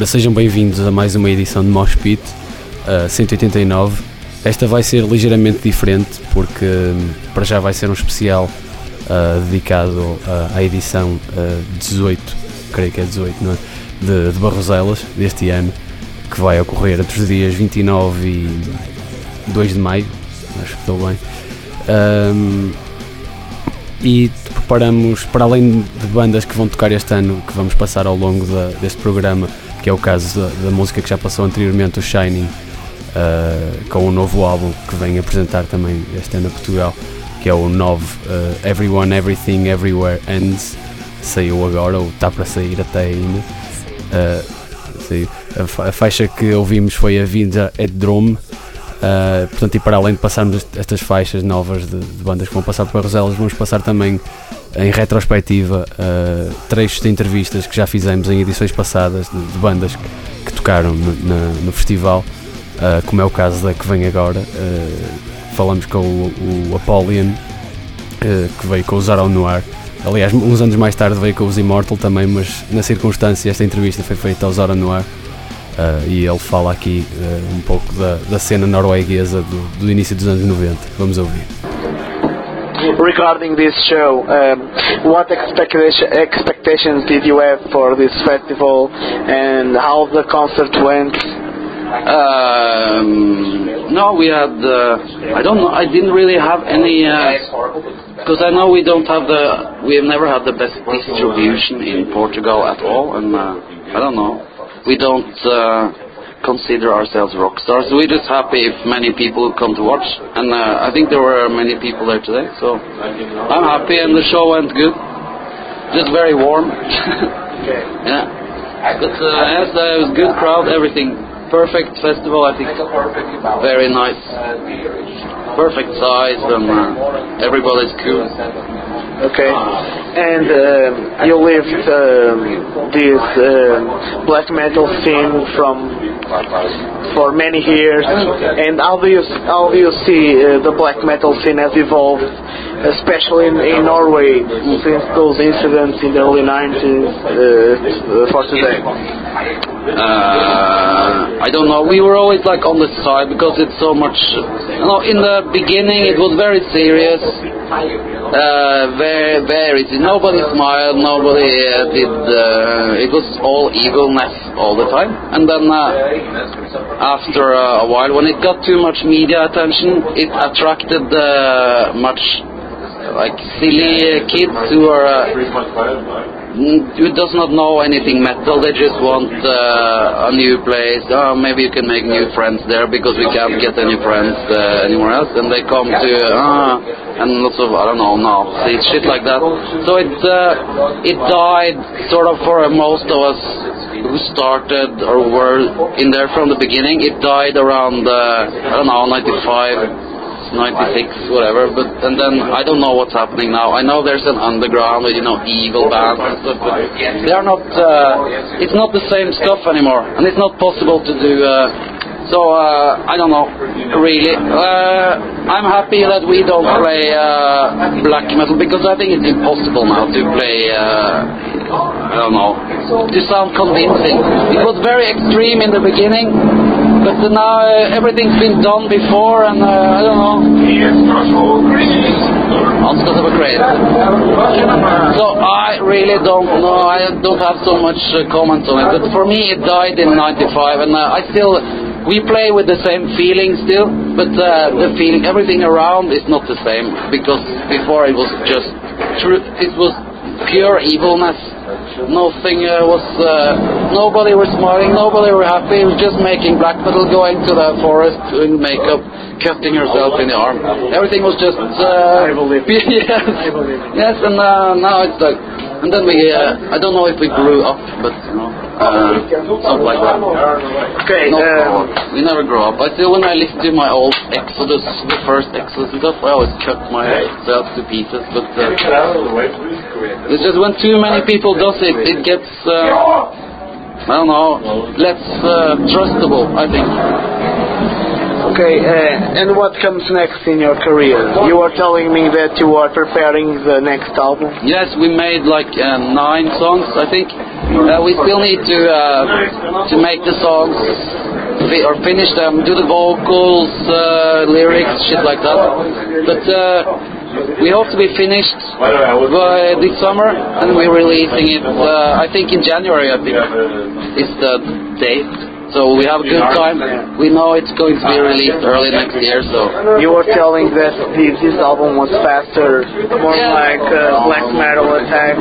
Ora, sejam bem-vindos a mais uma edição de Mosh Pit uh, 189. Esta vai ser ligeiramente diferente porque um, para já vai ser um especial uh, dedicado uh, à edição 18, creio que é 18, não é? De, de Barroselas deste ano, que vai ocorrer entre os dias 29 e 2 de maio, acho que estou bem. Um, e preparamos, para além de bandas que vão tocar este ano, que vamos passar ao longo da, deste programa, que é o caso da, da, música que já passou anteriormente, o Shining, uh, com um novo álbum que vem apresentar também este ano a Portugal, que é o 9 uh, Everyone, Everything, Everywhere Ends. Saiu agora, ou está para sair até ainda. Uh, a, a, faixa que ouvimos foi a Vida at Drome. Uh, portanto, e para além de passarmos estas faixas novas de, de bandas que vão passar por Roselas, vamos passar também em retrospectiva uh, trechos de entrevistas que já fizemos em edições passadas de, de bandas que, que tocaram no, na, no festival, uh, como é o caso da que vem agora. falamos com o, o Apollyon, que veio com o Zara Noir. Aliás, uns anos mais tarde veio com os Immortal também, mas na circunstância esta entrevista foi feita ao Zara Noir. Uh, e ele fala aqui uh, um pouco da, da cena norueguesa do, do, início dos anos 90. Vamos ouvir. Regarding this show, um, what expectation, expectations did you have for this festival and how the concert went? Um, no, we had. Uh, I don't know. I didn't really have any because I know we don't have the. We have never had the best distribution in Portugal at all, and I don't know we don't uh, consider ourselves rock stars. We're just happy if many people come to watch, and uh, I think there were many people there today. So I'm happy, and the show went good. Just very warm. yeah. But uh, yes, uh, it was good crowd, everything perfect festival. I think very nice, perfect size, and uh, everybody's cool. Okay. And uh, you lived uh, this uh, black metal scene from for many years. And how do you how do you see uh, the black metal scene has evolved, especially in, in Norway since those incidents in the early 90s uh, for today? Uh, I don't know. We were always like on the side because it's so much. You know, in the beginning it was very serious uh, very, very. Nobody smiled. Nobody uh, did. Uh, it was all evilness all the time. And then uh, after a while, when it got too much media attention, it attracted uh, much like silly kids who are uh, does not know anything metal. They just want uh, a new place. Oh, maybe you can make new friends there because we can't get any friends uh, anywhere else. And they come to ah, and lots of I don't know Nazis, shit like that. So it uh, it died sort of for most of us who started or were in there from the beginning. It died around uh, I don't know 95. 96, whatever. But and then I don't know what's happening now. I know there's an underground with you know evil bands and stuff, but they are not. Uh, it's not the same stuff anymore, and it's not possible to do. Uh, so uh, I don't know, really. Uh, I'm happy that we don't play uh, black metal because I think it's impossible now to play. Uh, I don't know, to sound convincing. It was very extreme in the beginning, but now uh, everything's been done before, and uh, I don't know. Han skal se på So I really don't know. I don't have so much uh, comments on it. But for me, it died in '95, and I still we play with the same feeling still, but uh, the feeling, everything around is not the same because before it was just true. It was pure evilness. Nothing uh, was. Uh, nobody was smiling. Nobody were happy. It was just making black metal, going to the forest, doing makeup, cutting yourself in the arm. Everything was just. Uh, yes, yes, and uh, now it's like. And then we. Uh, I don't know if we grew up, but you know, uh, something like that. Okay. No, uh, we never grow up. I still, when I listen to my old Exodus, the first Exodus and stuff, I always cut myself to pieces. But uh, it's just when too many people does it, it gets. Uh, I don't know, less uh, trustable, I think. Okay, uh, and what comes next in your career? You are telling me that you are preparing the next album. Yes, we made like uh, nine songs, I think Uh, we still need to uh, to make the songs or finish them, do the vocals, uh, lyrics, shit like that. But uh, we hope to be finished by this summer, and we're releasing it. Uh, I think in January. I think is the date. So we have a good time. We know it's going to be released early next year. So You were telling that this, album was faster, more like uh, black metal attack,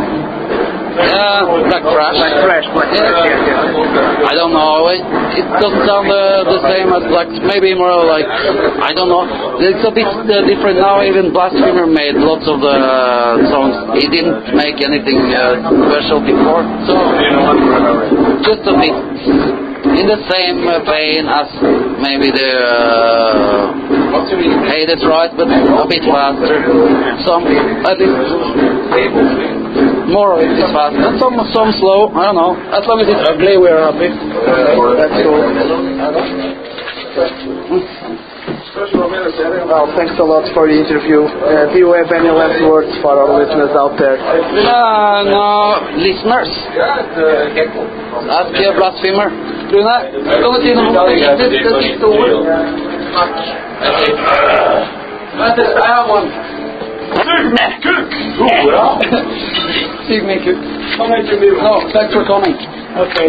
yeah, like Crash. like thrash, black Yeah. thrash. Yeah, yeah. I don't know. It, it doesn't sound uh, the same as like maybe more like I don't know. It's a bit uh, different now. Even Blasphemer made lots of the uh, songs. He didn't make anything uh, special before, so just a bit in the same uh, vein as maybe the uh, Hey That's Right, but a bit faster. Some at least more of it is fast, and some some slow. I don't know. As long as it's ugly, we're happy. That's cool. Well, thanks a lot for the interview. Uh, do you have any last words for our listeners out there? Uh, no, listeners. Ask a blasphemer. Rune, kan du si noe om det, I have one. Sug kuk. No, thanks for coming. Okay. acabámos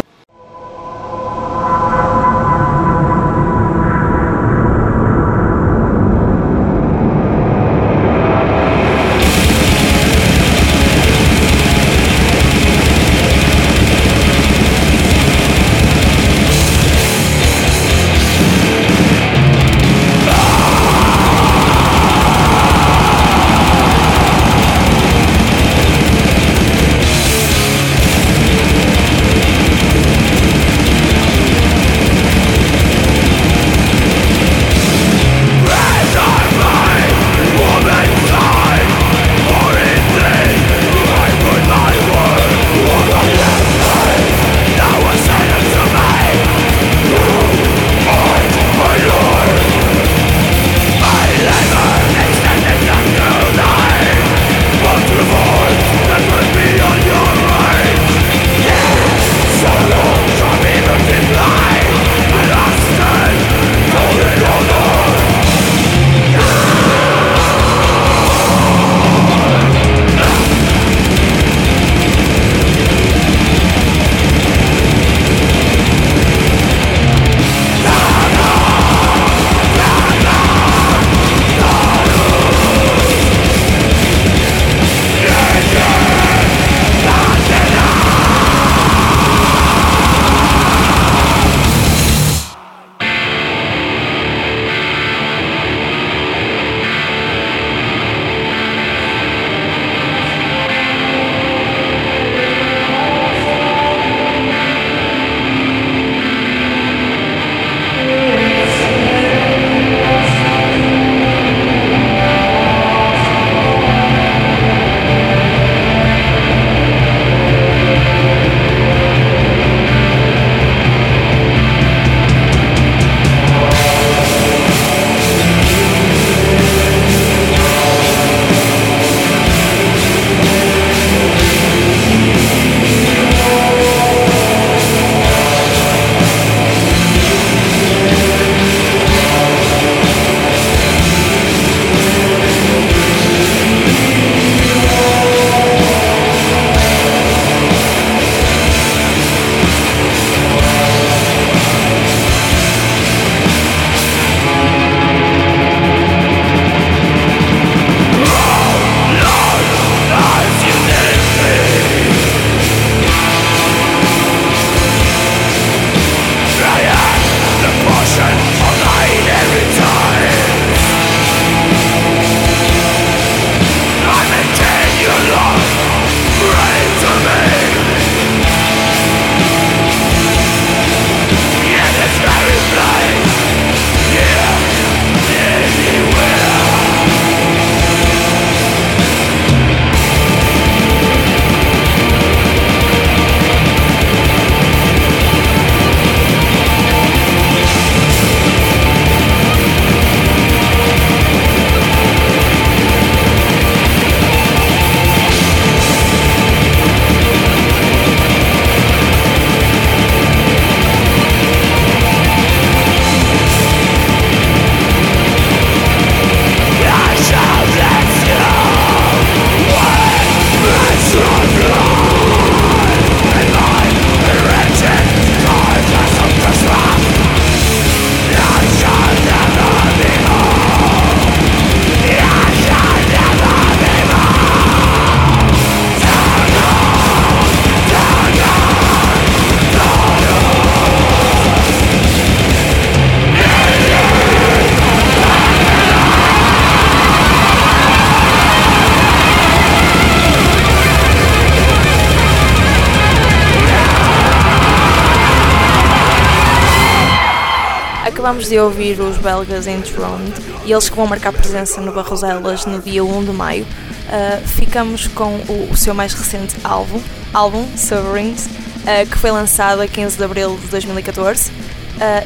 de ouvir os belgas Enthroned e eles que vão marcar presença no Barroselas no dia 1 de maio. Uh, ficamos com o, o, seu mais recente álbum, álbum Sovereigns, uh, que foi lançado a 15 de abril de 2014, uh,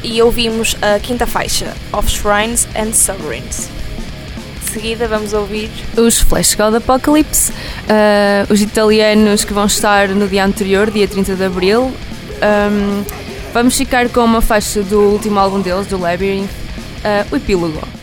e ouvimos a quinta faixa, Of Shrines and Sovereigns. De seguida vamos ouvir os Flash God Apocalypse, os italianos que vão estar no dia anterior, dia 30 de abril. Um, vamos ficar com uma faixa do último álbum deles, do Labyrinth, o Epílogo.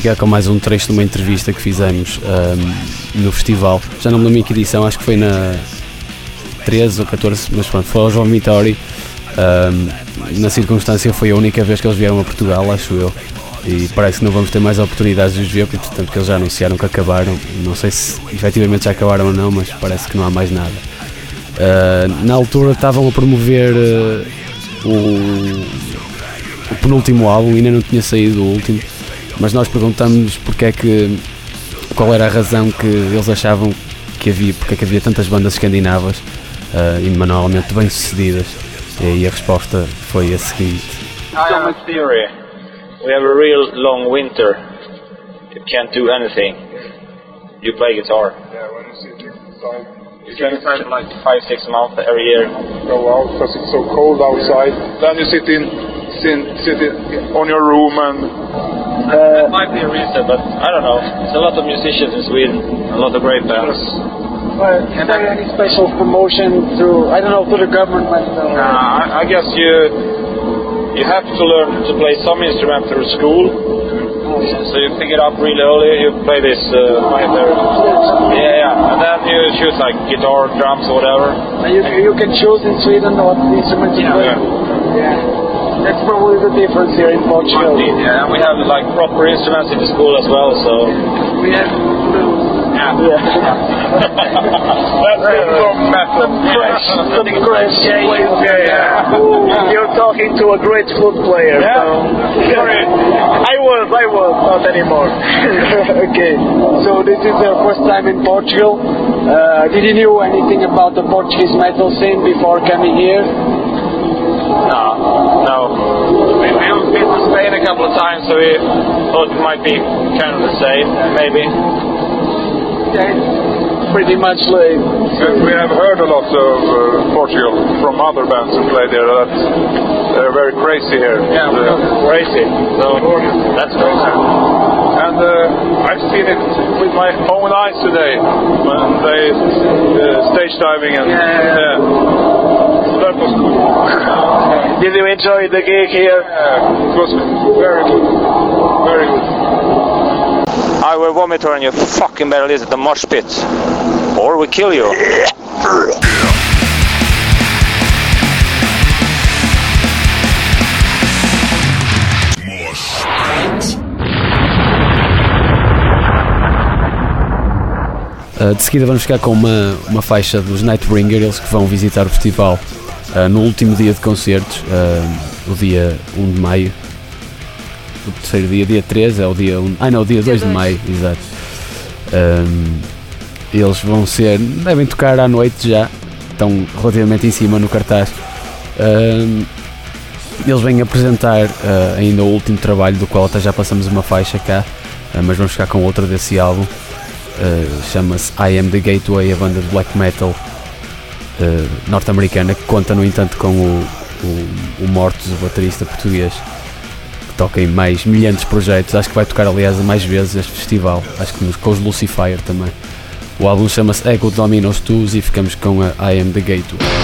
Ficar com mais um trecho de uma entrevista que fizemos um, no festival. Já não me lembro em que edição, acho que foi na 13 ou 14, mas pronto, foi ao João. Um, na circunstância foi a única vez que eles vieram a Portugal, acho eu. E parece que não vamos ter mais oportunidades de os ver, portanto que eles já anunciaram que acabaram. Não sei se efetivamente já acabaram ou não, mas parece que não há mais nada. Uh, na altura estavam a promover uh, o, o penúltimo álbum, ainda não tinha saído o último, mas nós perguntamos porque é que qual era a razão que eles achavam que havia, porque é que havia tantas bandas escandinavas uh, e manualmente bem sucedidas. E a resposta foi a seguinte. I have a theory. We have a real long winter. You can't do anything. You play guitar. Yeah, when you can like five, six months every year. Go out because it's so cold outside. Then you sit in, sit, sit on your room and. Uh, that might be a reason, but I don't know. There's a lot of musicians in Sweden, a lot of great bands. Well, is there any special promotion through, I don't know, through the government? Or... Nah, I, I guess you you have to learn to play some instrument through school. So you pick it up really early, you play this uh, there. Yeah, yeah. And then you choose like guitar, drums, or whatever. And you, you can choose in Sweden what instrument you play. Yeah. Yeah. That's probably the difference here in Portugal. Yeah, and we have like proper instruments in the school as well, so. We have Yeah. That's it from metal. Crash, some crash. Yeah, Yeah, yeah, yeah. You're talking to a great flute player. Yeah. So. Sorry. I was, I was, not anymore. okay, so this is your first time in Portugal. Uh, did you know anything about the Portuguese metal scene before coming here? No, no. We, we've been to Spain a couple of times, so we thought it might be kind of the same, maybe. Okay, pretty much like. And we have heard a lot of uh, Portugal from other bands who play there. That they're very crazy here. Yeah, Uh, crazy. So that's crazy. And uh, I've seen it with my own eyes today when they uh, stage diving and Yeah. So that was cool. Did you enjoy the gig here? Yeah, it was very good, very good. I will vomit and you fucking better listen to Mosh Pit. Or we kill you. Uh, de seguida vamos ficar com uma, uma faixa dos Nightbringer, eles que vão visitar o festival uh, no último dia de concertos, uh, o dia 1 de maio. O terceiro dia, dia 13, é o dia 1. Ah não, o dia 2 de maio, exato. Um, eles vão ser. devem tocar à noite já, estão relativamente em cima no cartaz. Um, eles vêm apresentar uh, ainda o último trabalho do qual até já passamos uma faixa cá, uh, mas vamos ficar com outra desse álbum. Uh, Chama-se I Am the Gateway, a banda de black metal uh, norte-americana que conta, no entanto, com o, o, o Mortos, o baterista português, que toca em mais milhares de projetos. Acho que vai tocar, aliás, mais vezes este festival. Acho que nos, com os Lucifer também. O álbum chama-se Ego Dominos Tus e ficamos com a I Am the Gateway.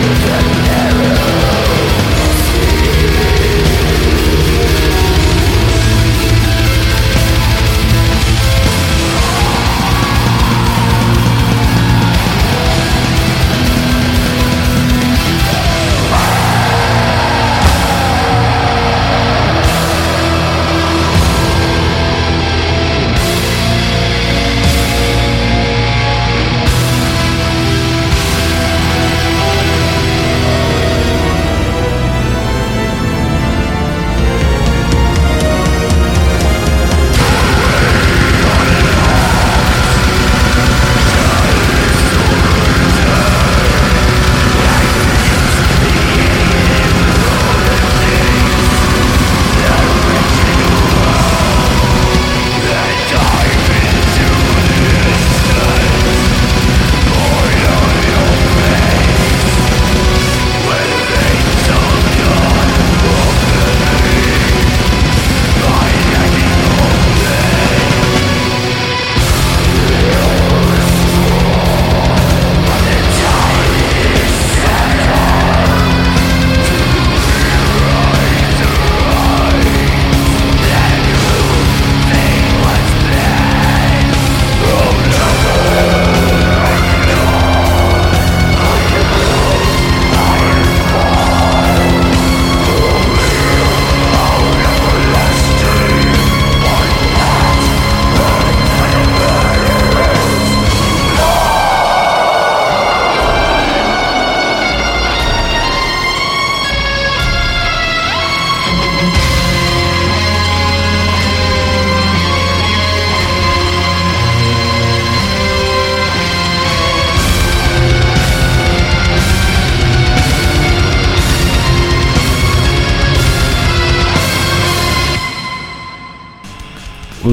Yeah.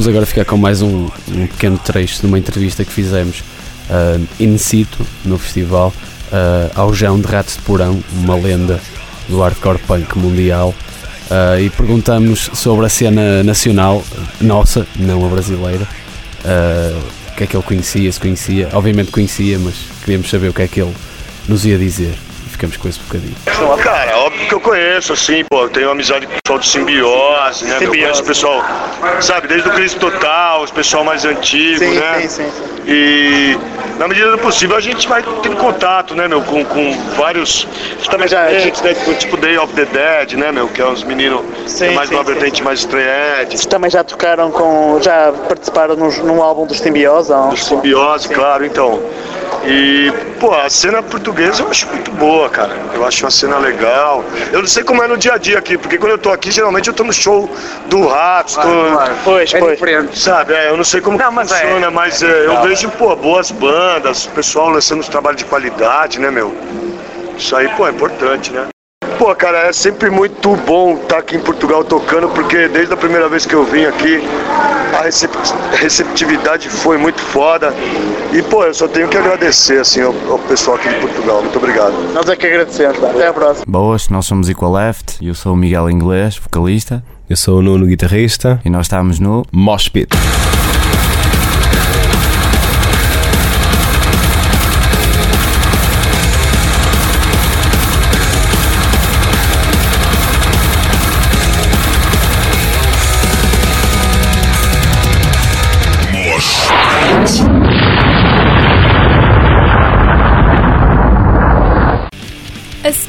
Vamos agora ficar com mais um, um pequeno trecho de uma entrevista que fizemos uh, in situ no festival uh, ao João de Ratos de Porão, uma lenda do hardcore punk mundial. Uh, e perguntamos sobre a cena nacional, nossa, não a brasileira, uh, o que é que ele conhecia, se conhecia. Obviamente conhecia, mas queríamos saber o que é que ele nos ia dizer. E ficamos com esse bocadinho. Cara, que eu conheço, assim, pô, tenho amizade com o pessoal do Simbiose, né? Conheço o pessoal, sabe, desde o Cristo Total, os pessoal mais antigo, Sim, né? sim, sim. E na medida do possível a gente vai tendo contato, né, meu, com, com vários também já- vertentes, né, tipo, tipo Day of the Dead, né, meu, que é uns meninos Sim, mais sim, uma sim, vertente mais estreante, Também já tocaram com. já participaram num álbum dos Simbiose? ou- do Simbiose, claro, então. E, pô, a cena portuguesa eu acho muito boa, cara. Eu acho uma cena legal. Eu não sei como é no dia a dia aqui, porque quando eu tô aqui, geralmente eu tô no show do Ratos, tô, Pois, É pois. diferente. Sabe, é, eu não sei como Não, mas é- funciona, mas é, eu vejo, pô, boas bandas, o pessoal lançando os trabalhos de qualidade, né, meu? Isso aí, pô, é importante, né? Pô, cara, é sempre muito bom estar aqui em Portugal tocando, porque desde a primeira vez que eu vim aqui, a recep- receptividade foi muito foda. E, pô, eu só tenho que agradecer, assim, ao, ao pessoal aqui de Portugal. Muito obrigado. Nós é que agradecemos. tá? Até à próxima. Boas, nós somos Equal Left, eu sou o Miguel Inglês, vocalista, Eu sou o Nuno, guitarrista. e nós estamos no Mosh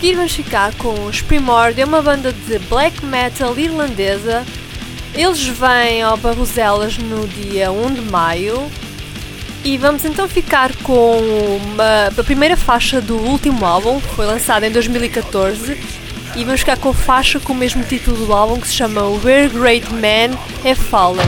seguir vamos ficar com os Primordial, uma banda de black metal irlandesa. Eles vêm ao Barroselas no dia 1 de maio. E vamos então ficar com uma, a primeira faixa do último álbum, que foi lançado em 2014. E vamos ficar com a faixa com o mesmo título do álbum, que se chama Where Great Men Have Fallen.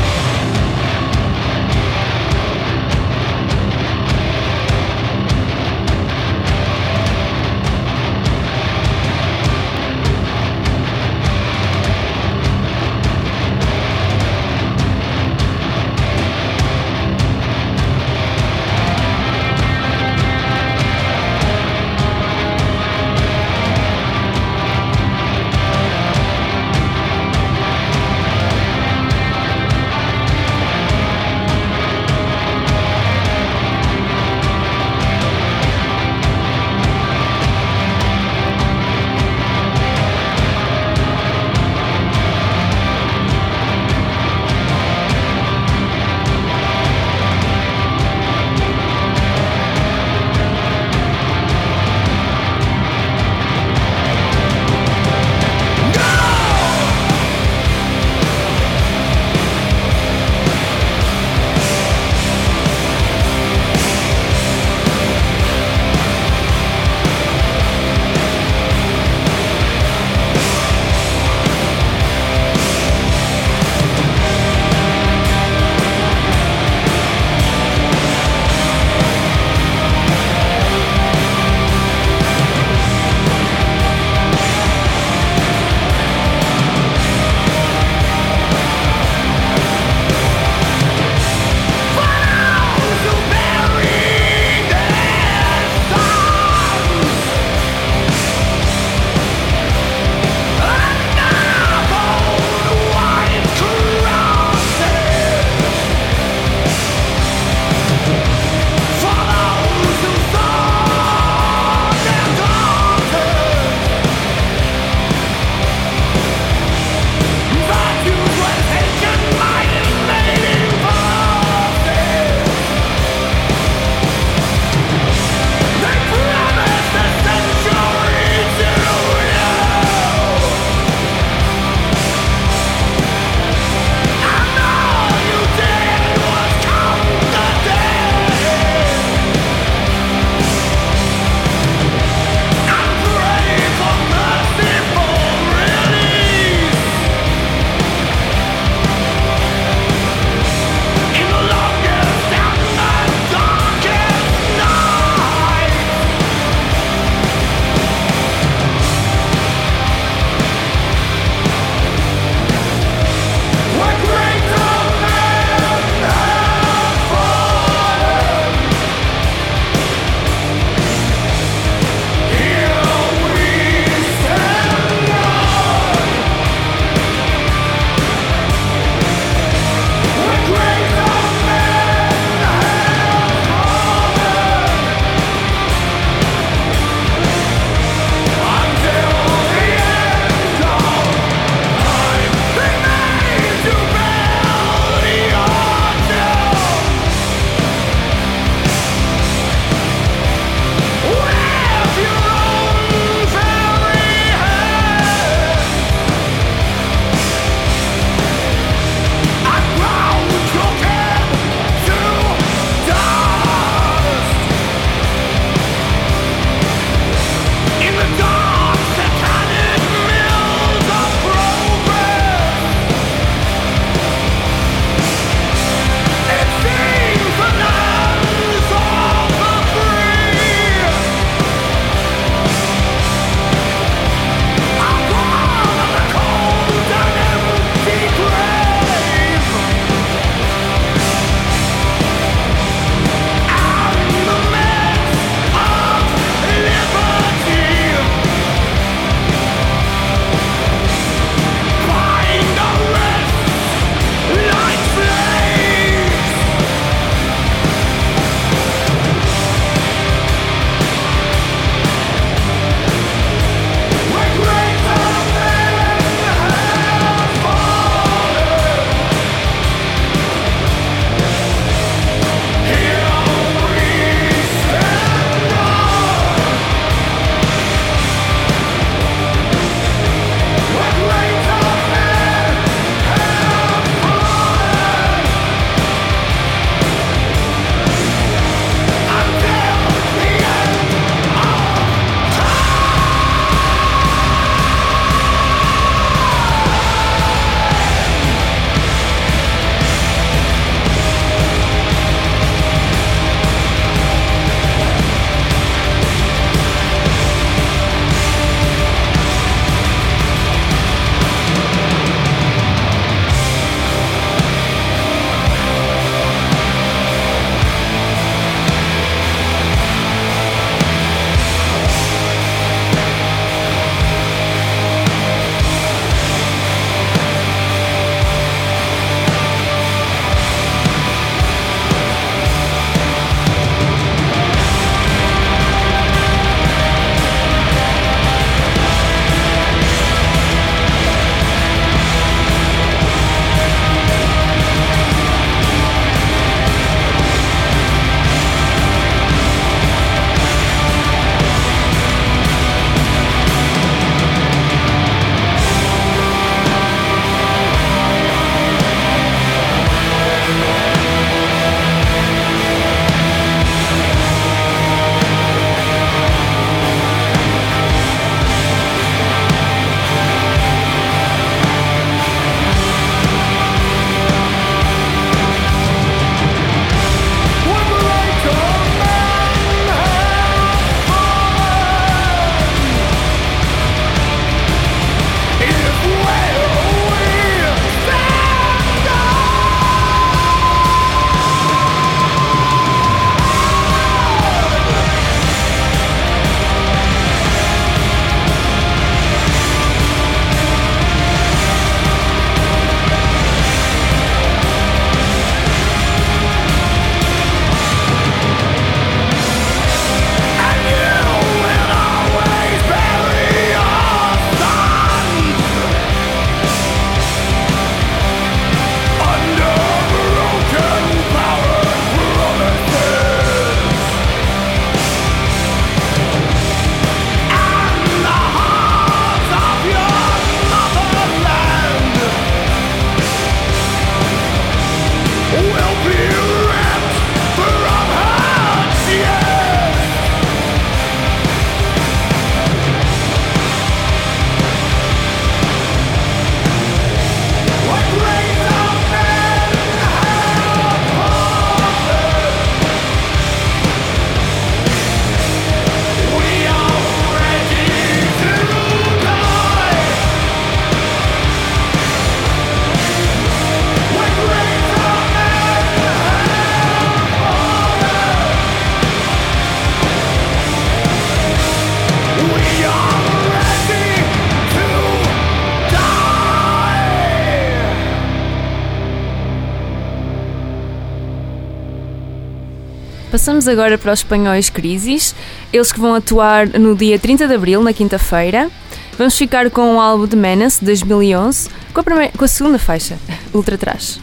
Passamos agora para os espanhóis Crisis, eles que vão atuar no dia 30 de abril, na quinta-feira. Vamos ficar com o álbum de Menace, de 2011, com a, primeira, com a segunda faixa, Ultra Trash.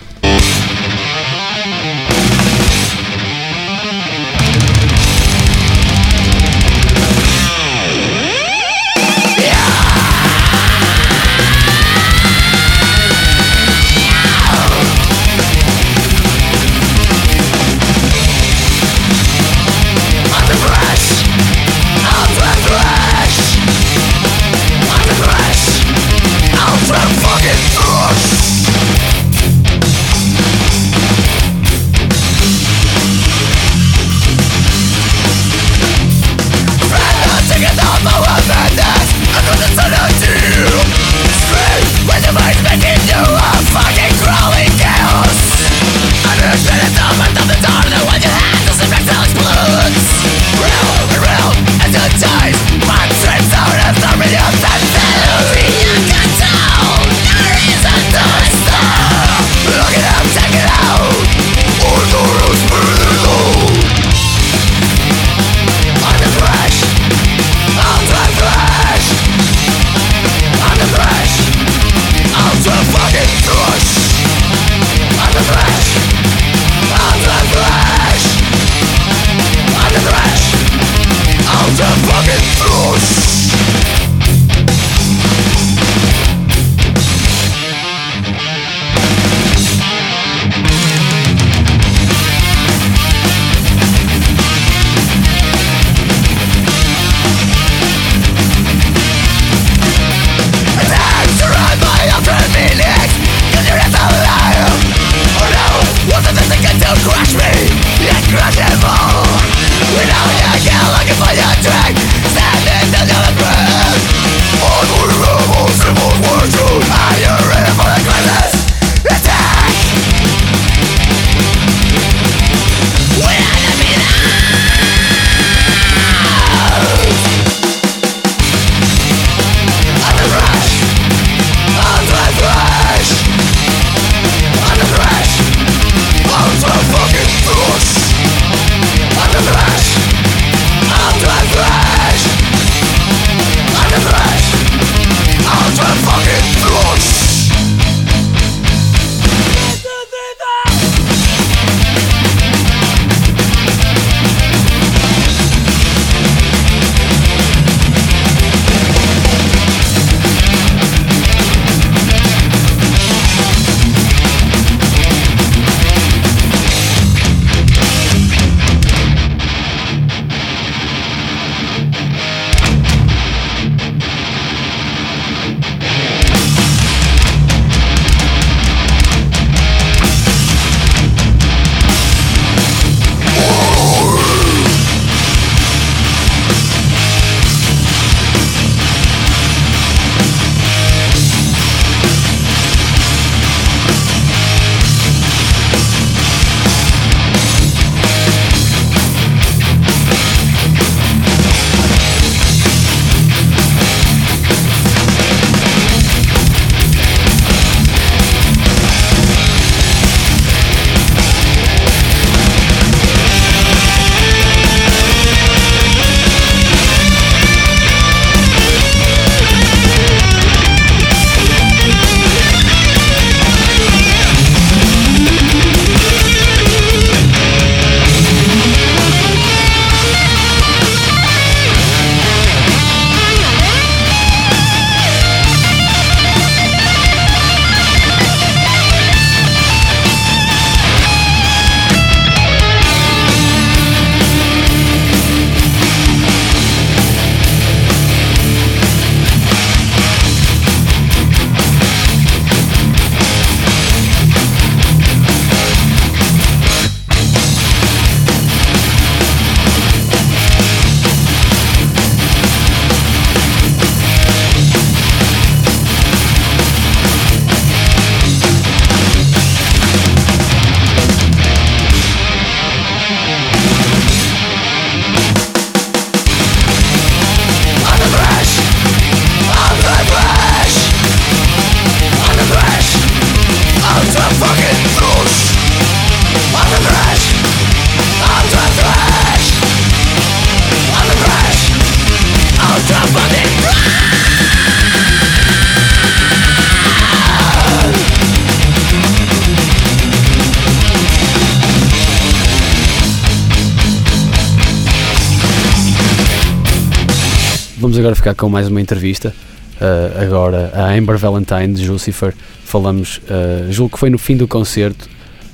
Ficar com mais uma entrevista. Uh, agora a Amber Valentine de Lucifer. Falamos, uh, julgo que foi no fim do concerto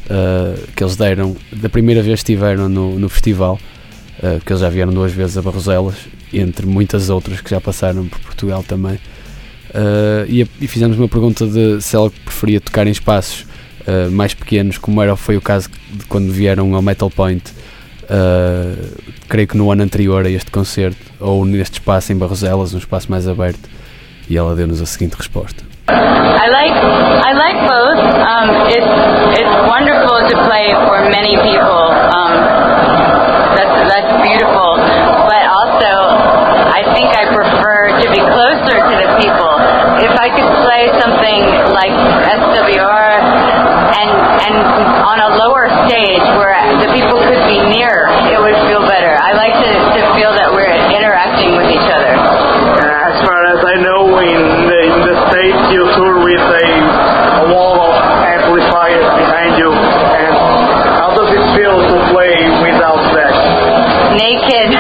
uh, que eles deram, da primeira vez que estiveram no, no festival, que eles já vieram duas vezes a Barroselas, entre muitas outras que já passaram por Portugal também. E, e, fizemos uma pergunta de se ela preferia tocar em espaços mais pequenos, como era, foi o caso de quando vieram ao Metal Point. creio que no ano anterior a este concerto, ou neste espaço em Barroselas, um espaço mais aberto, e ela deu-nos a seguinte resposta. I like I like both. Um, it's it's wonderful to play for many people. Um, that's that's beautiful. But also, I think I prefer to be closer to the people. If I could play something like SWR and and on a lower stage where the people could be near, it would feel better. I like to, to feel that we're interacting with each other. As far as I know, in the, in the States, you tour with a, a wall of amplifiers behind you. And how does it feel to play without that? Naked.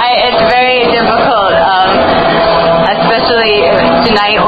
I, it's very difficult. Um, especially tonight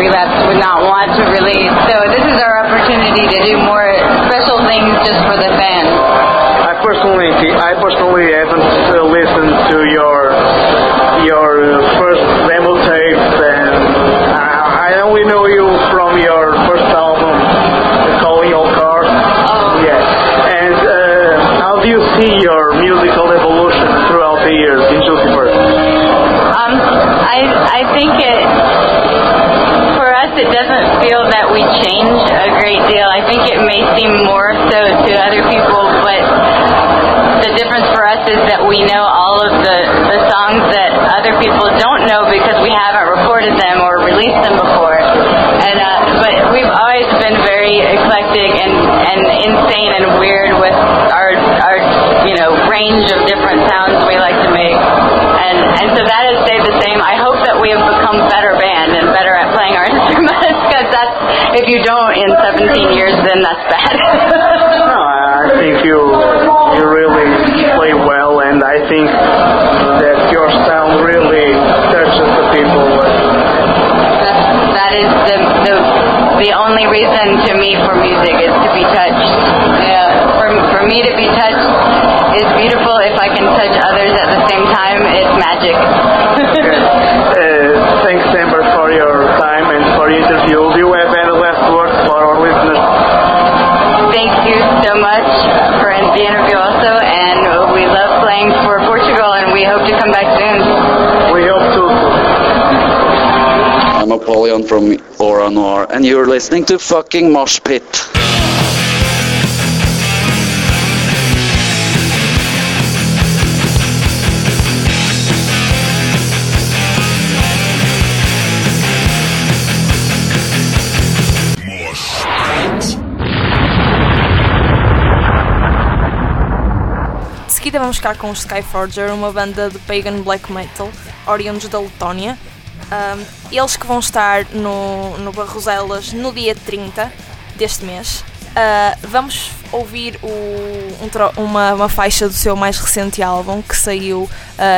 Relapse would not want to release. So this is our opportunity to do more feel that we change a great deal. I think it may seem more so to other people, but the difference for us is that we know all of the the songs that other people don't know because we haven't recorded them or released them before. And uh, but we've always been very eclectic and and insane and weird with our our you know range of different sounds the only reason to me for music is to be touched. Yeah, for for me to be touched is beautiful. If I can touch others at the same time, it's magic. I'm Apollyon from Aura Noir, and you're listening to fucking Mosh Pit. Seguida vamos ficar com os Skyforger, uma banda de pagan black metal, oriundos da Letónia. Ahm, eles que vão estar no, no Barroselas no dia 30 deste mês. Ah, vamos ouvir o- um uma, uma faixa do seu mais recente álbum que saiu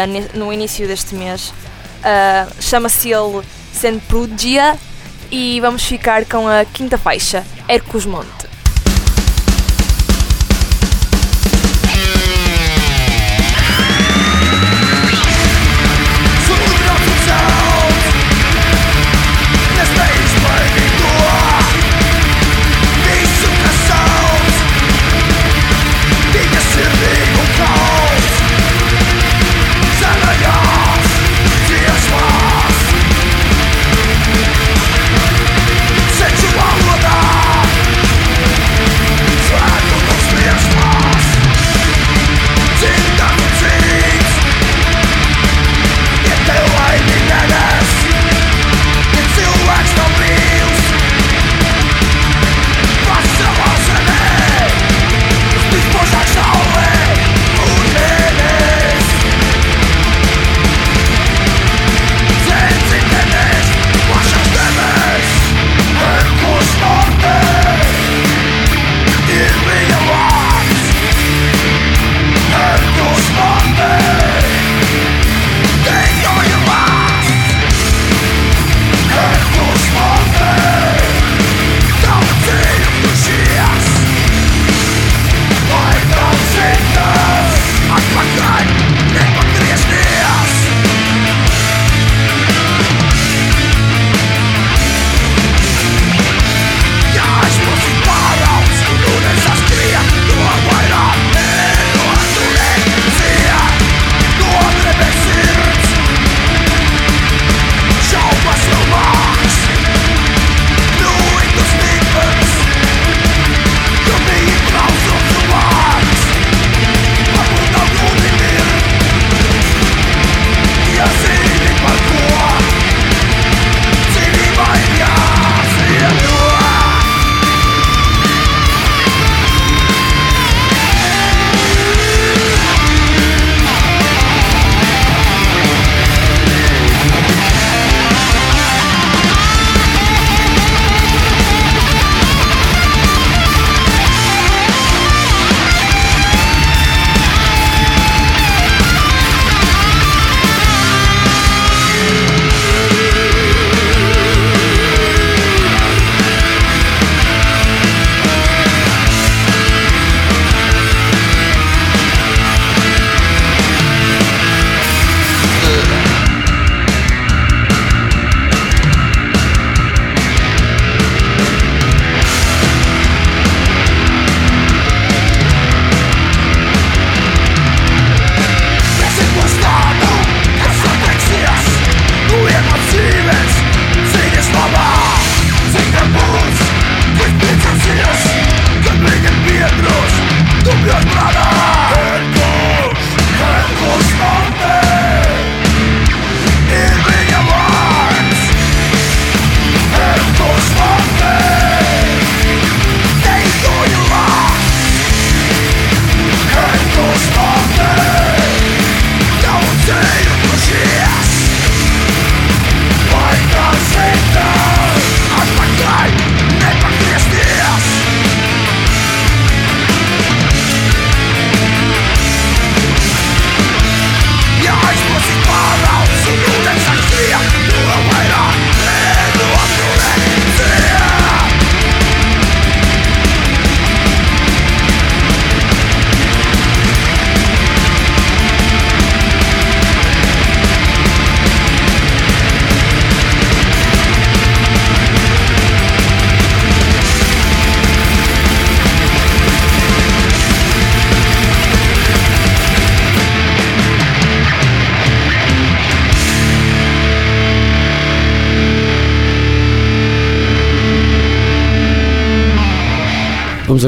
ne- no início deste mês. Ah, Chama-se ele Senprugia e vamos ficar com a quinta faixa, Hercus Monte.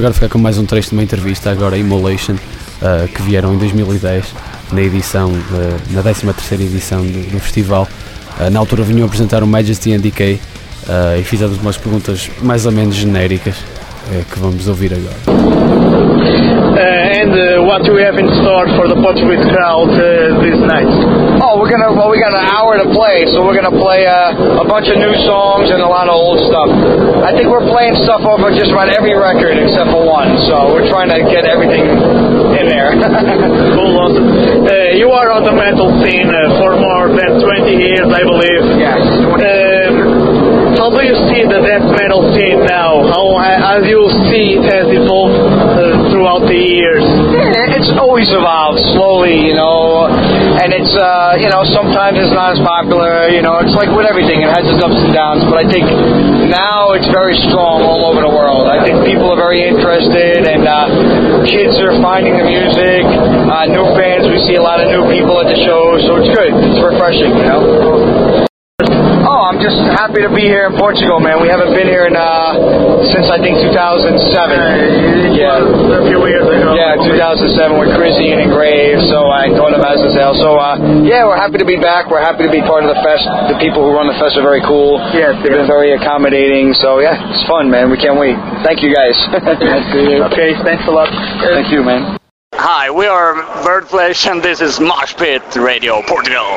Agora ficar com mais um trecho de uma entrevista, agora Immolation, uh, que vieram em 2010, na edição, uh, na 13 edição do, do festival. Uh, na altura vinham apresentar o Majesty and Decay e fizeram umas perguntas mais ou menos genéricas que vamos ouvir agora. Uh, and uh, what do we have in store for the Portuguese crowd uh, this night? Oh, we're gonna well, we got an hour to play, so we're gonna play uh, a bunch of new songs and a lot of old stuff. I think we're playing stuff over just about every record except for one, so we're trying to get everything in there. cool, awesome. Uh, you are on the metal scene uh, for more than 20 years, I believe. Yes. Um, how do you see the death metal scene now? How, how do you see it has evolved throughout the years? It's always evolved slowly, you know, and it's uh, you know sometimes it's not as popular, you know. It's like with everything, it has its ups and downs. But I think now it's very strong all over the world. I think people are very interested, and uh, kids are finding the music. Uh, new fans, we see a lot of new people at the show, so it's good. It's refreshing, you know. Oh, I'm just happy to be here in Portugal, man. We haven't been here in uh, since I think 2007. yeah, a few years ago. Yeah, 2007 with Chrissy and Engrave, so I Antonio Mazazel. So uh, yeah, we're happy to be back. We're happy to be part of the fest. The people who run the fest are very cool. Yeah, they've been very accommodating. So yeah, it's fun, man. We can't wait. Thank you guys. okay, thanks a lot. Thank you, man. Hi, we are Birdflesh, and this is Moshpit Radio Portugal.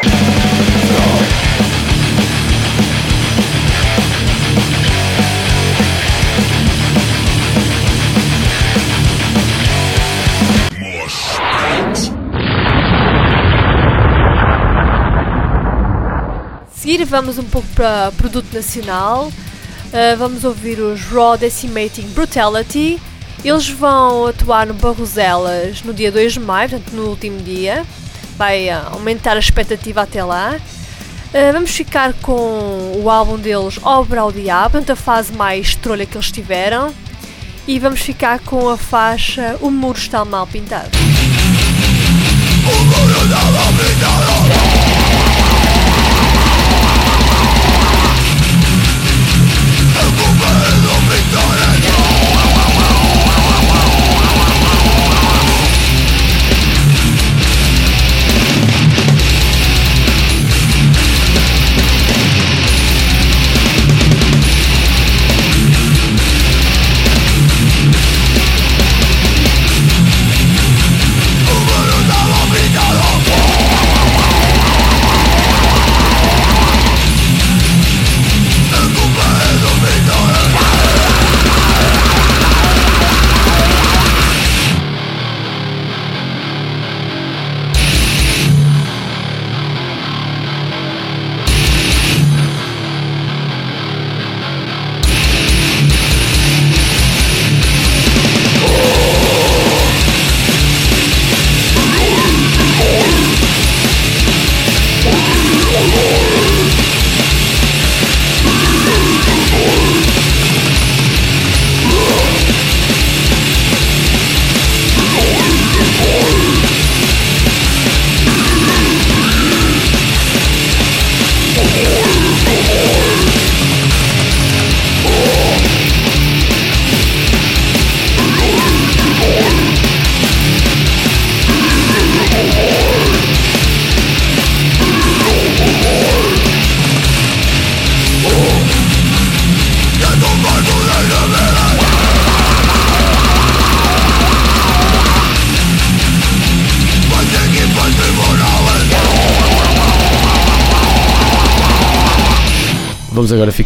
Seguir vamos um pouco para produto nacional. Uh, vamos ouvir os Raw Decimating Brutality. Eles vão atuar no Barroselas no dia 2 de maio, portanto no último dia. Vai uh, aumentar a expectativa até lá. Uh, vamos ficar com o álbum deles Obra ao Diabo, portanto a fase mais trolha que eles tiveram. E vamos ficar com a faixa O Muro Está Mal Pintado. O muro está mal pintado.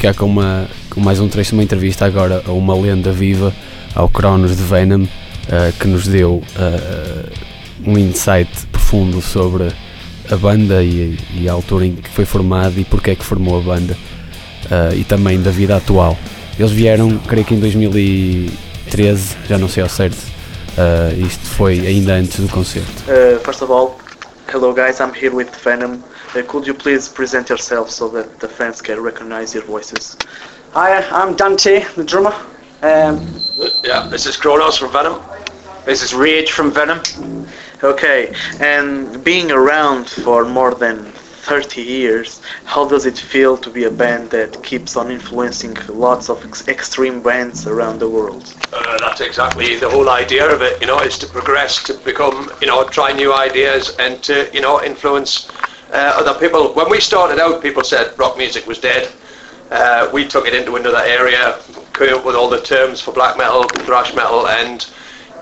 Ficar com, uma, com mais um trecho de uma entrevista agora a uma lenda viva, ao Cronos de Venom, uh, que nos deu uh, um insight profundo sobre a banda e, e, a altura em que foi formada e porque é que formou a banda uh, e também da vida atual. Eles vieram, creio que em 2013, já não sei ao certo, isto foi ainda antes do concerto. first of all, hello guys, I'm here with Venom. Uh, could you please present yourself so that the fans can recognize your voices? Hi, I'm Dante, the drummer. Um, yeah, this is Cronos from Venom. This is Rage from Venom. Okay, and being around for more than 30 years. How does it feel to be a band that keeps on influencing lots of ex- extreme bands around the world? Uh, that's exactly the whole idea of it, you know, is to progress, to become, you know, try new ideas and to, you know, influence uh, other people. When we started out, people said rock music was dead. Uh, we took it into another area, came up with all the terms for black metal, thrash metal, and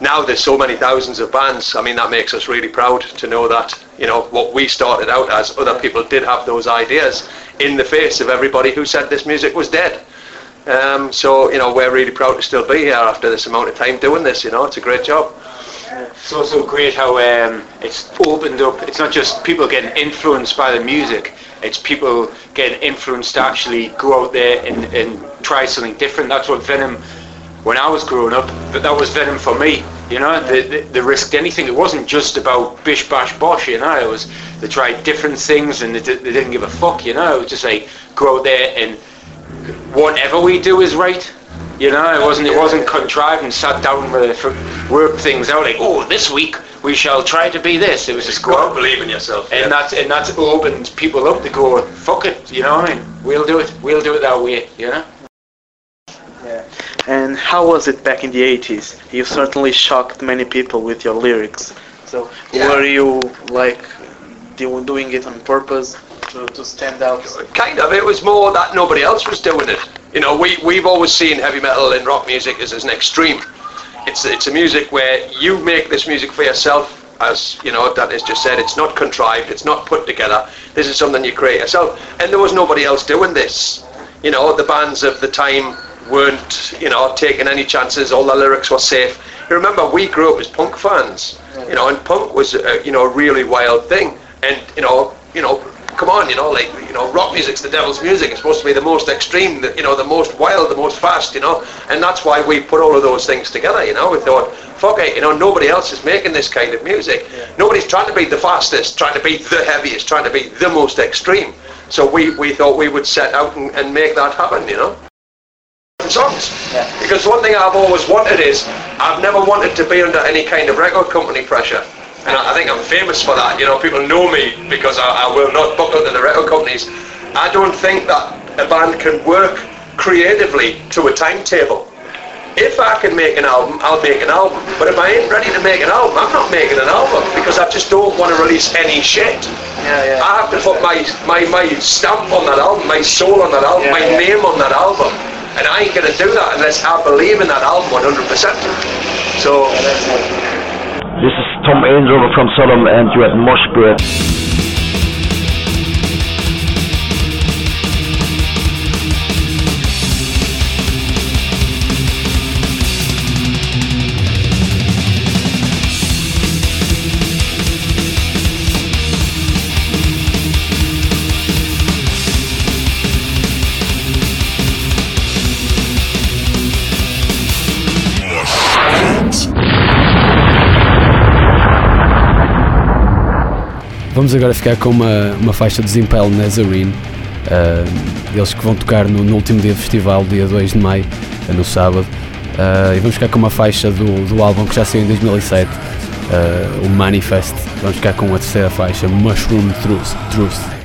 now there's so many thousands of bands. I mean, that makes us really proud to know that, you know, what we started out as, other people did have those ideas in the face of everybody who said this music was dead. Um, so, you know, we're really proud to still be here after this amount of time doing this, you know, it's a great job. It's also great how um, it's opened up. It's not just people getting influenced by the music. It's people getting influenced to actually go out there and, and try something different. That's what Venom, when I was growing up, but that was Venom for me. You know, they, they, they risked anything. It wasn't just about bish bash bosh. You know, it was they tried different things and they, they didn't give a fuck. You know, it was just like go out there and whatever we do is right. You know, it wasn't it wasn't contrived and sat down with work things out like, oh, this week we shall try to be this. It was just go out, believe in yourself, and that's and that's opened people up to go, fuck it, you know. what I mean, we'll do it. We'll do it that way. You know. Yeah. And how was it back in the 80s? You certainly shocked many people with your lyrics. So were you like do- doing it on purpose to, to stand out? Kind of. It was more that nobody else was doing it. You know, we, we've always seen heavy metal and rock music as, as an extreme. It's, it's a music where you make this music for yourself, as, you know, that is just said. It's not contrived. It's not put together. This is something you create yourself. And there was nobody else doing this. You know, the bands of the time weren't, you know, taking any chances. All the lyrics were safe. You remember, we grew up as punk fans, you know, and punk was, you know, a really wild thing. And, you know, you know, come on, you know, like, you know, rock music's the devil's music. It's supposed to be the most extreme, the, you know, the most wild, the most fast, you know. And that's why we put all of those things together, you know. We thought, fuck it, you know, nobody else is making this kind of music. Nobody's trying to be the fastest, trying to be the heaviest, trying to be the most extreme. So we, we thought we would set out and, and make that happen, you know songs. Yeah. Because one thing I've always wanted is I've never wanted to be under any kind of record company pressure. And I, I think I'm famous for that. You know, people know me because I, I will not buckle to the record companies. I don't think that a band can work creatively to a timetable. If I can make an album, I'll make an album. But if I ain't ready to make an album, I'm not making an album because I just don't want to release any shit. Yeah, yeah. I have to put my, my, my stamp on that album, my soul on that album, Yeah, my yeah. name on that album. And I ain't going to do that unless I believe in that album 100%. So, This is Tom Angel from Sodom and you're at Mosh Vamos agora ficar com uma, uma faixa dos Impel Nazarene. ah, eles que vão tocar no, no último dia do festival, dia 2 de maio, ah, no sábado. Ah, e vamos ficar com uma faixa do, do álbum que já saiu em 2007, ah, o Manifest. Vamos ficar com a terceira faixa, Mushroom Truth. Truth.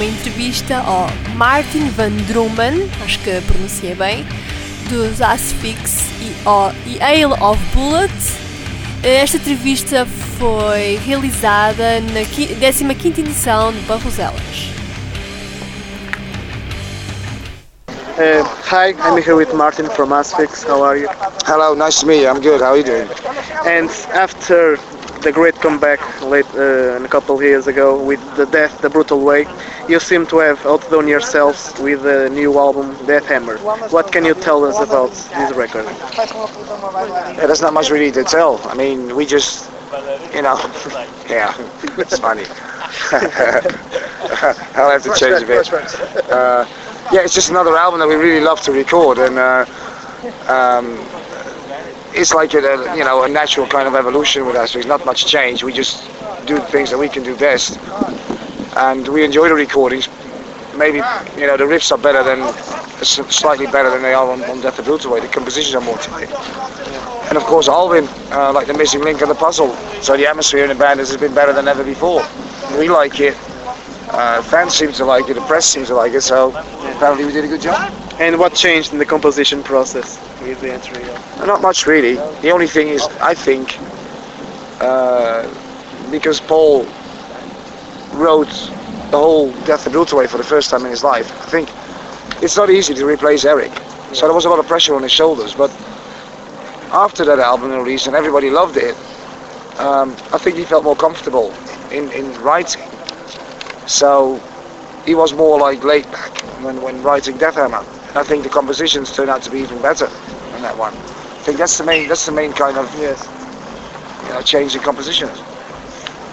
Uma entrevista ao Martin Van Drumen, acho que pronunciei bem, dos Asphyx e ao Ale of Bullet. Esta entrevista foi realizada na 15ª edição de Barroselas. Uh, hi, I'm here with Martin from Asphyx. How are you? Hello, nice to meet you. I'm good. How are you doing? And after the great comeback late uh, a couple of years ago with the Death the Brutal Way, you seem to have outdone yourselves with the new album Deathhammer. What can you tell us about this record? Yeah, there's not much really to tell. I mean, we just, you know, yeah, it's funny. I'll have to change a bit. Uh, yeah, it's just another album that we really love to record, and uh, um, it's like a, you know a natural kind of evolution with us. There's not much change. We just do things that we can do best, and we enjoy the recordings. Maybe you know the riffs are better than slightly better than they are on, on Death the Brutal. The compositions are more tight, and of course Alwin, uh, like the missing link of the puzzle. So the atmosphere in the band has been better than ever before. We like it. Uh, fans seem to like it, the press seems to like it, so apparently we did a good job. And what changed in the composition process with the entry? Not much really. The only thing is, I think, uh, because Paul wrote the whole Death the Brutal way for the first time in his life, I think it's not easy to replace Eric. So there was a lot of pressure on his shoulders. But after that album release and everybody loved it, um, I think he felt more comfortable in, in writing. So he was more like laid back when, when writing Deathhammer. And I think the compositions turned out to be even better than that one. I think that's the main that's the main kind of yes. you know change in compositions.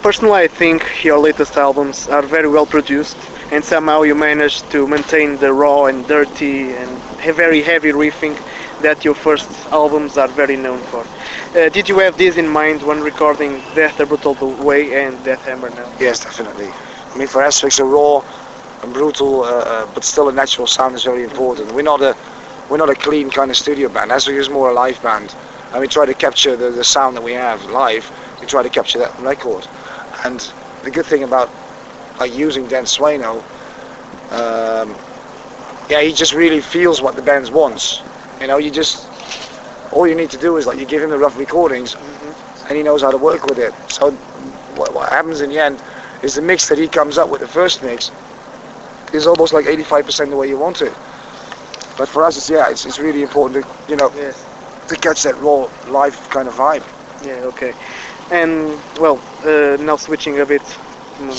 Personally, I think your latest albums are very well produced, and somehow you managed to maintain the raw and dirty and very heavy riffing that your first albums are very known for. Uh, did you have this in mind when recording Death the Brutal Way and Death Hammer now? Yes, definitely. I mean, for Asphyx of raw and brutal, uh, uh, but still a natural sound is very important. We're not a we're not a clean kind of studio band. Asphyx is more a live band, and we try to capture the, the sound that we have live. We try to capture that record. And the good thing about like using Dan Swanö, um, yeah, he just really feels what the band wants. You know, you just all you need to do is like you give him the rough recordings, mm-hmm. and he knows how to work with it. So what, what happens in the end is the mix that he comes up with, the first mix, is almost like 85% the way you want it. But for us, it's yeah, it's, it's really important to you know yes. to catch that raw live kind of vibe. Yeah, okay. And well, uh, now switching a bit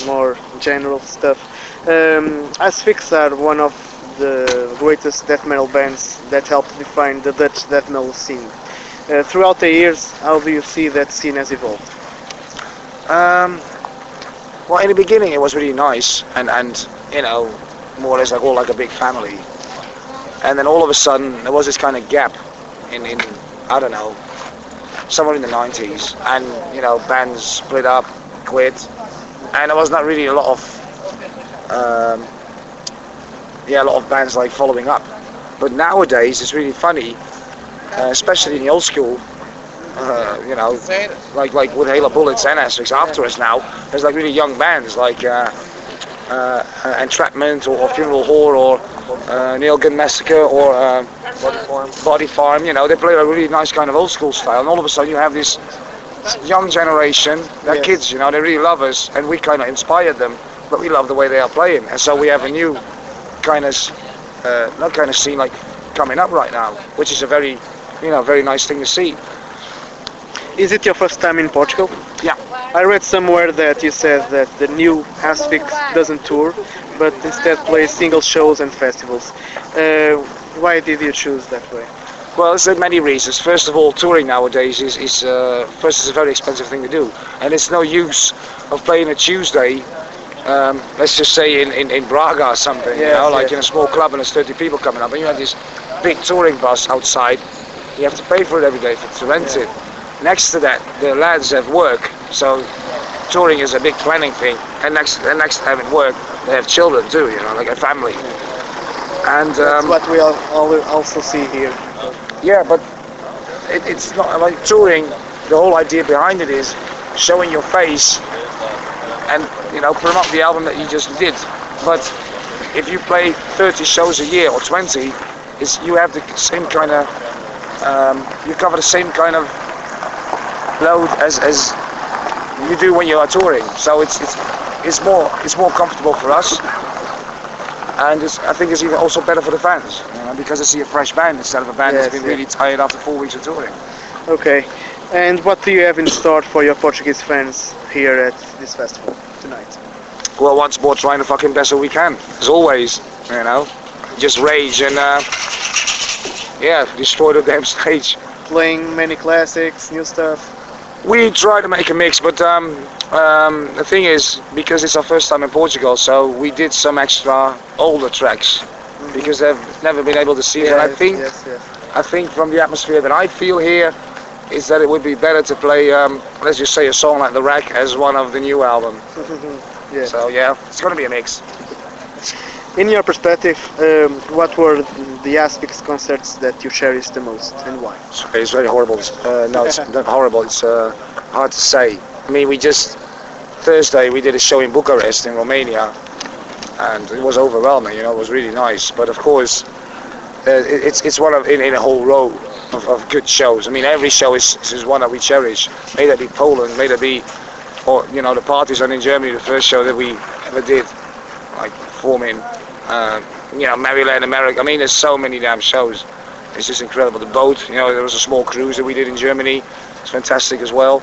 more general stuff. Um, Asphyx are one of the greatest death metal bands that helped define the Dutch death metal scene. Uh, throughout the years, how do you see that scene has evolved? Um, well, in the beginning, it was really nice, and and you know, more or less like all like a big family. And then all of a sudden, there was this kind of gap in in I don't know, somewhere in the 90s, and you know, bands split up, quit, and there was not really a lot of um, yeah, a lot of bands like following up. But nowadays, it's really funny, uh, especially in the old school. Uh, you know, like like with Hail of Bullets and Asphyx after us now, there's like really young bands like uh, uh, Entrapment or, or, Funeral Whore or uh, Neil Gunn Massacre or uh, Body Farm. Body Farm. You know, they play a really nice kind of old school style, and all of a sudden you have this young generation. They're yes. kids, you know, they really love us, and we kind of inspired them, but we love the way they are playing, and so we have a new kind of uh, not kind of scene like coming up right now, which is a very, you know, very nice thing to see. Is it your first time in Portugal? Yeah. I read somewhere that you said that the new Asphyx doesn't tour, but instead plays single shows and festivals. Uh, why did you choose that way? Well, there's many reasons. First of all, touring nowadays is, is uh, first is a very expensive thing to do, and it's no use of playing a Tuesday. Um, let's just say in, in, in Braga or something, yes, you know, like yes. in a small club and there's 30 people coming up, and you have this big touring bus outside. You have to pay for it every day for, to rent yeah. it. Next to that, the lads have work, so touring is a big planning thing. And next, and next to having work, they have children too, you know, like a family. And um, that's what we all, all also see here. Yeah, but it, it's not like touring. The whole idea behind it is showing your face and you know promote the album that you just did. But if you play 30 shows a year or 20, is you have the same kind of um, you cover the same kind of load as, as you do when you are touring. So it's it's it's more it's more comfortable for us, and it's, I think it's even also better for the fans you know, because they see a fresh band instead of a band Yes, that's been yeah. really tired after four weeks of touring. Okay. And what do you have in store for your Portuguese fans here at this festival tonight? Well, once more, trying the fucking best that we can, as always. You know, just rage and uh, yeah, destroy the damn stage. Playing many classics, new stuff. We try to make a mix, but um, um, the thing is, because it's our first time in Portugal, so we did some extra older tracks because they've never been able to see it. And I think, yes, yes. I think from the atmosphere that I feel here, is that it would be better to play, um, let's just say, a song like The Rack as one of the new album. yeah. So yeah, it's going to be a mix. In your perspective, um, what were the Asphyx concerts that you cherished the most and why? It's very horrible. Uh, no, it's not horrible. It's uh, hard to say. I mean, we just Thursday we did a show in Bucharest in Romania, and it was overwhelming. You know, it was really nice. But of course, uh, it- it's it's one of in, in a whole row of, of good shows. I mean, every show is is one that we cherish. May that be Poland, may that be, or you know, the parties on in Germany, the first show that we ever did, like performing. Uh, you know, Maryland, America. I mean, there's so many damn shows. It's just incredible. The boat, you know, there was a small cruise that we did in Germany. It's fantastic as well.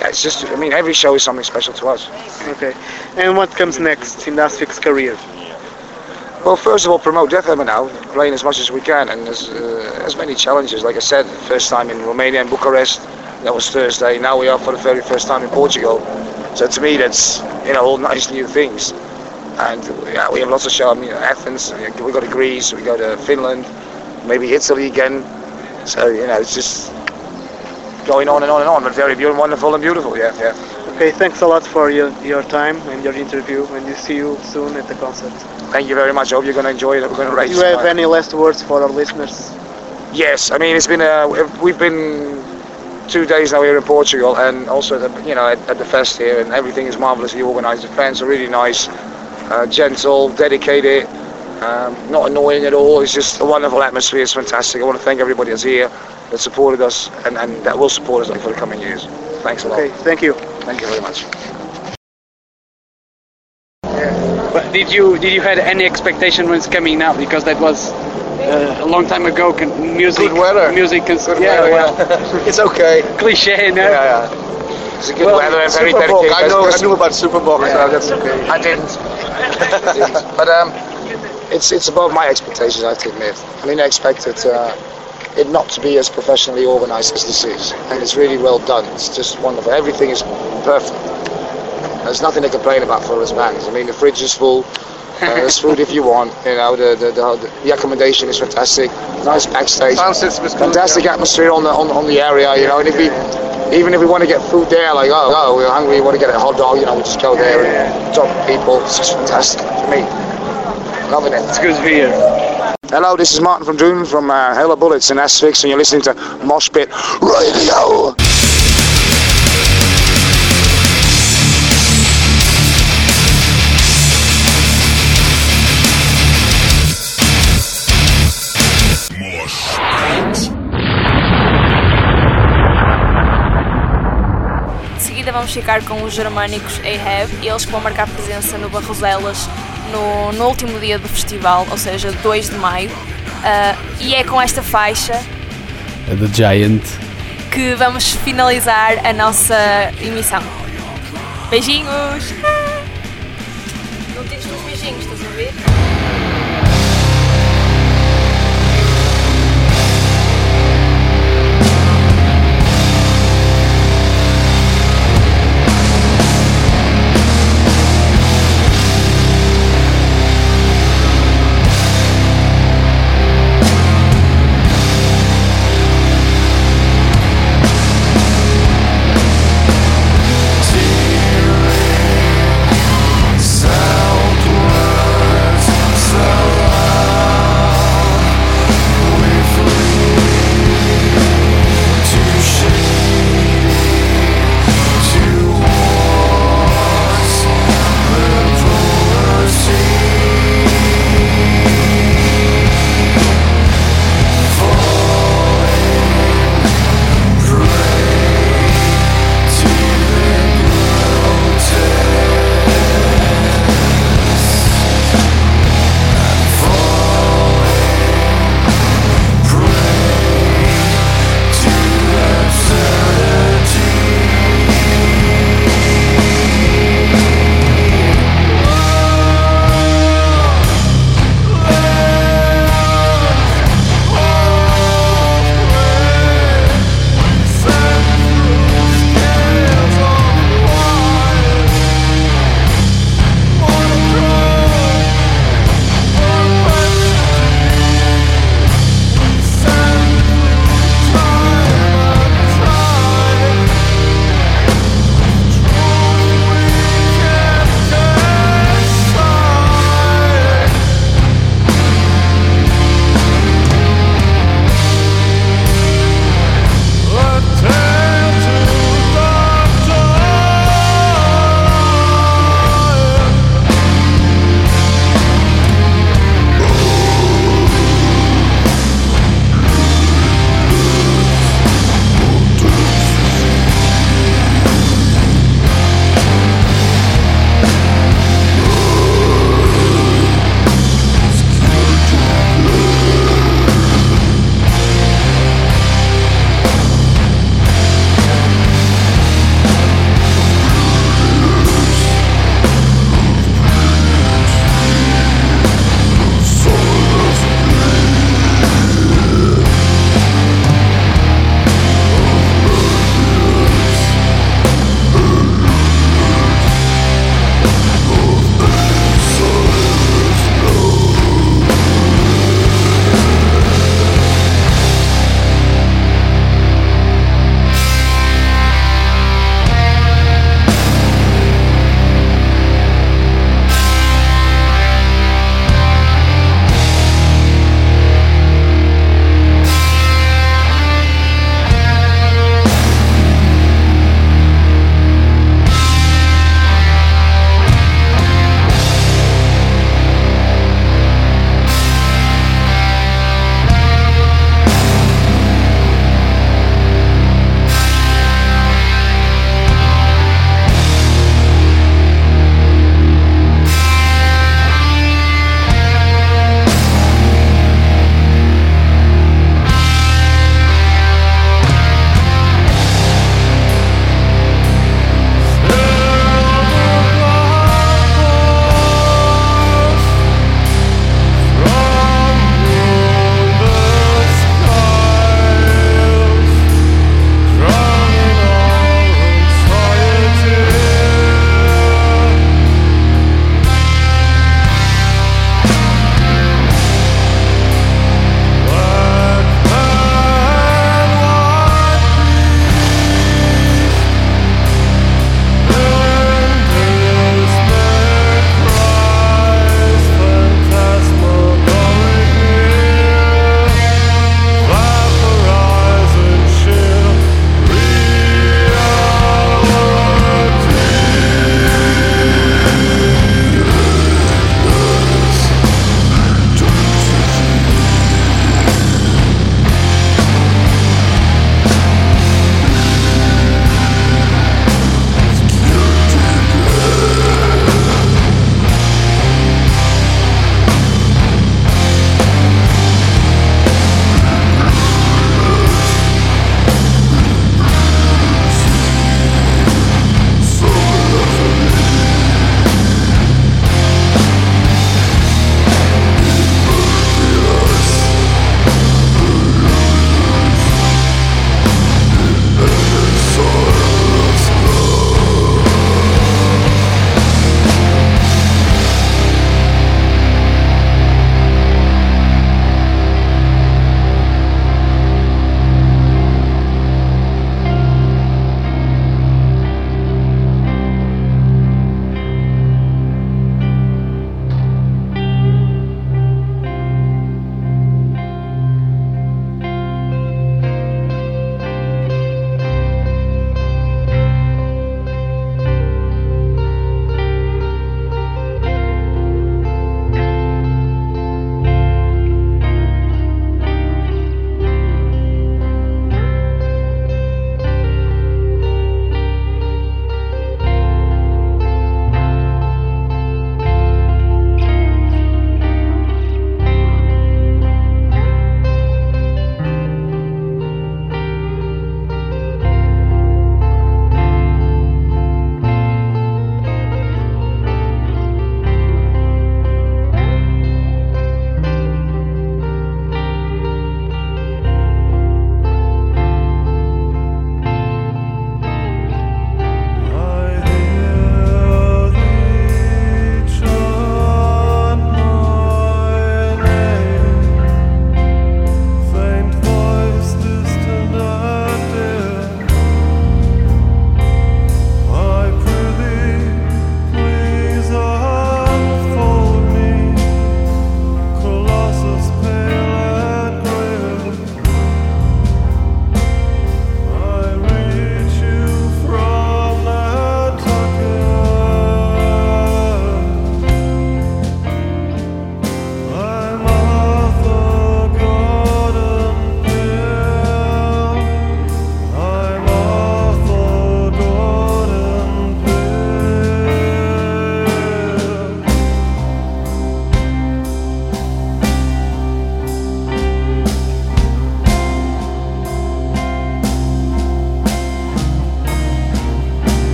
Yeah, it's just, I mean, every show is something special to us. Okay. And what comes next in Asphyx career? Well, first of all, promote Deathhammer now, playing as much as we can, and there's, uh, there's many challenges. Like I said, first time in Romania and Bucharest, that was Thursday. Now we are for the very first time in Portugal. So to me, that's you know all nice new things. And uh, yeah, we have lots of shows. I mean, Athens, we go to Greece, we go to Finland, maybe Italy again. So you know, it's just going on and on and on, but very beautiful, wonderful and beautiful. Yeah, yeah. Okay, thanks a lot for your, your time and your interview, and we see you soon at the concert. Thank you very much. I hope you're going to enjoy it. We're going to Do you have tonight. any last words for our listeners? Yes, I mean it's been a we've been two days now here in Portugal and also the, you know at, at the fest here and everything is marvelously organised. The fans are really nice, uh, gentle, dedicated, um, not annoying at all. It's just a wonderful atmosphere. It's fantastic. I want to thank everybody that's here that supported us and, and that will support us for the coming years. Thanks a lot. Okay, thank you. Thank you very much. But did you did you had any expectation when it's coming now? Because that was uh, a long time ago. Music, Good weather. music, cons- Good yeah, weather, well, it's okay. cliche, no? Yeah, yeah. It's a good Well, weather and very dedicated. I know- I knew about Super Bock, so that's okay. I didn't. but um, it's it's above my expectations, I have to admit. I mean, I expected uh, it not to be as professionally organised as this is, and it's really well done. It's just wonderful. Everything is perfect. There's nothing to complain about for us bands. I mean, the fridge is full. Uh, there's food if you want. You know, the the, the, the accommodation is fantastic. Nice backstage. Fantastic atmosphere on the on, on the area. You know, and if we even if we want to get food there, like oh, oh we're hungry, we want to get a hot dog. You know, we just go there and talk to people. It's just fantastic for me. Loving it. It's good to be here. Hello, this is Martin van Drunen from uh, Hail of Bullets in Asphyx, and you're listening to Moshpit Radio. Seguida vamos ficar com os germânicos Ahab, eles que vão marcar presença no Barroselas no, no último dia do festival, ou seja, 2 de maio. Ah, e é com esta faixa A The Giant. que vamos finalizar a nossa emissão. Beijinhos! Não tens os beijinhos, estás a ver?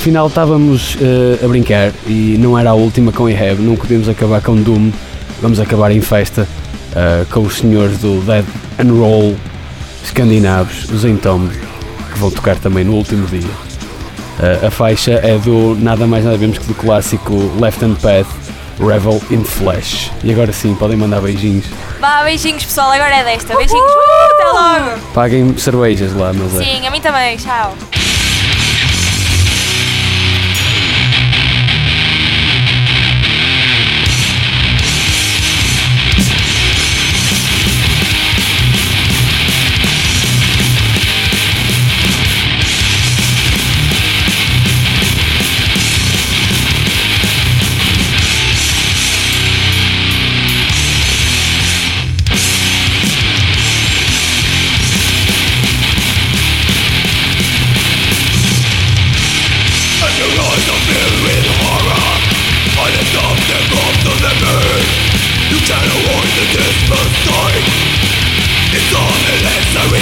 Afinal, estávamos eh, a brincar e não era a última com Rehab, não podemos acabar com Doom, vamos acabar em festa eh, com os senhores do Dead and Roll escandinavos, os Entomb, que vão tocar também no último dia. Eh, a faixa é do nada mais nada menos que do clássico Left Hand Path, Revel in Flesh. E agora sim, podem mandar beijinhos. Vá, beijinhos pessoal, agora é desta. Beijinhos. Uh, até logo. Paguem cervejas lá, mas é. Sim, a mim também. Tchau.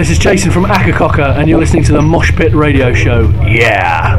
this is Jason from Akakoka, and you're listening to the Moshpit Radio Show. Yeah!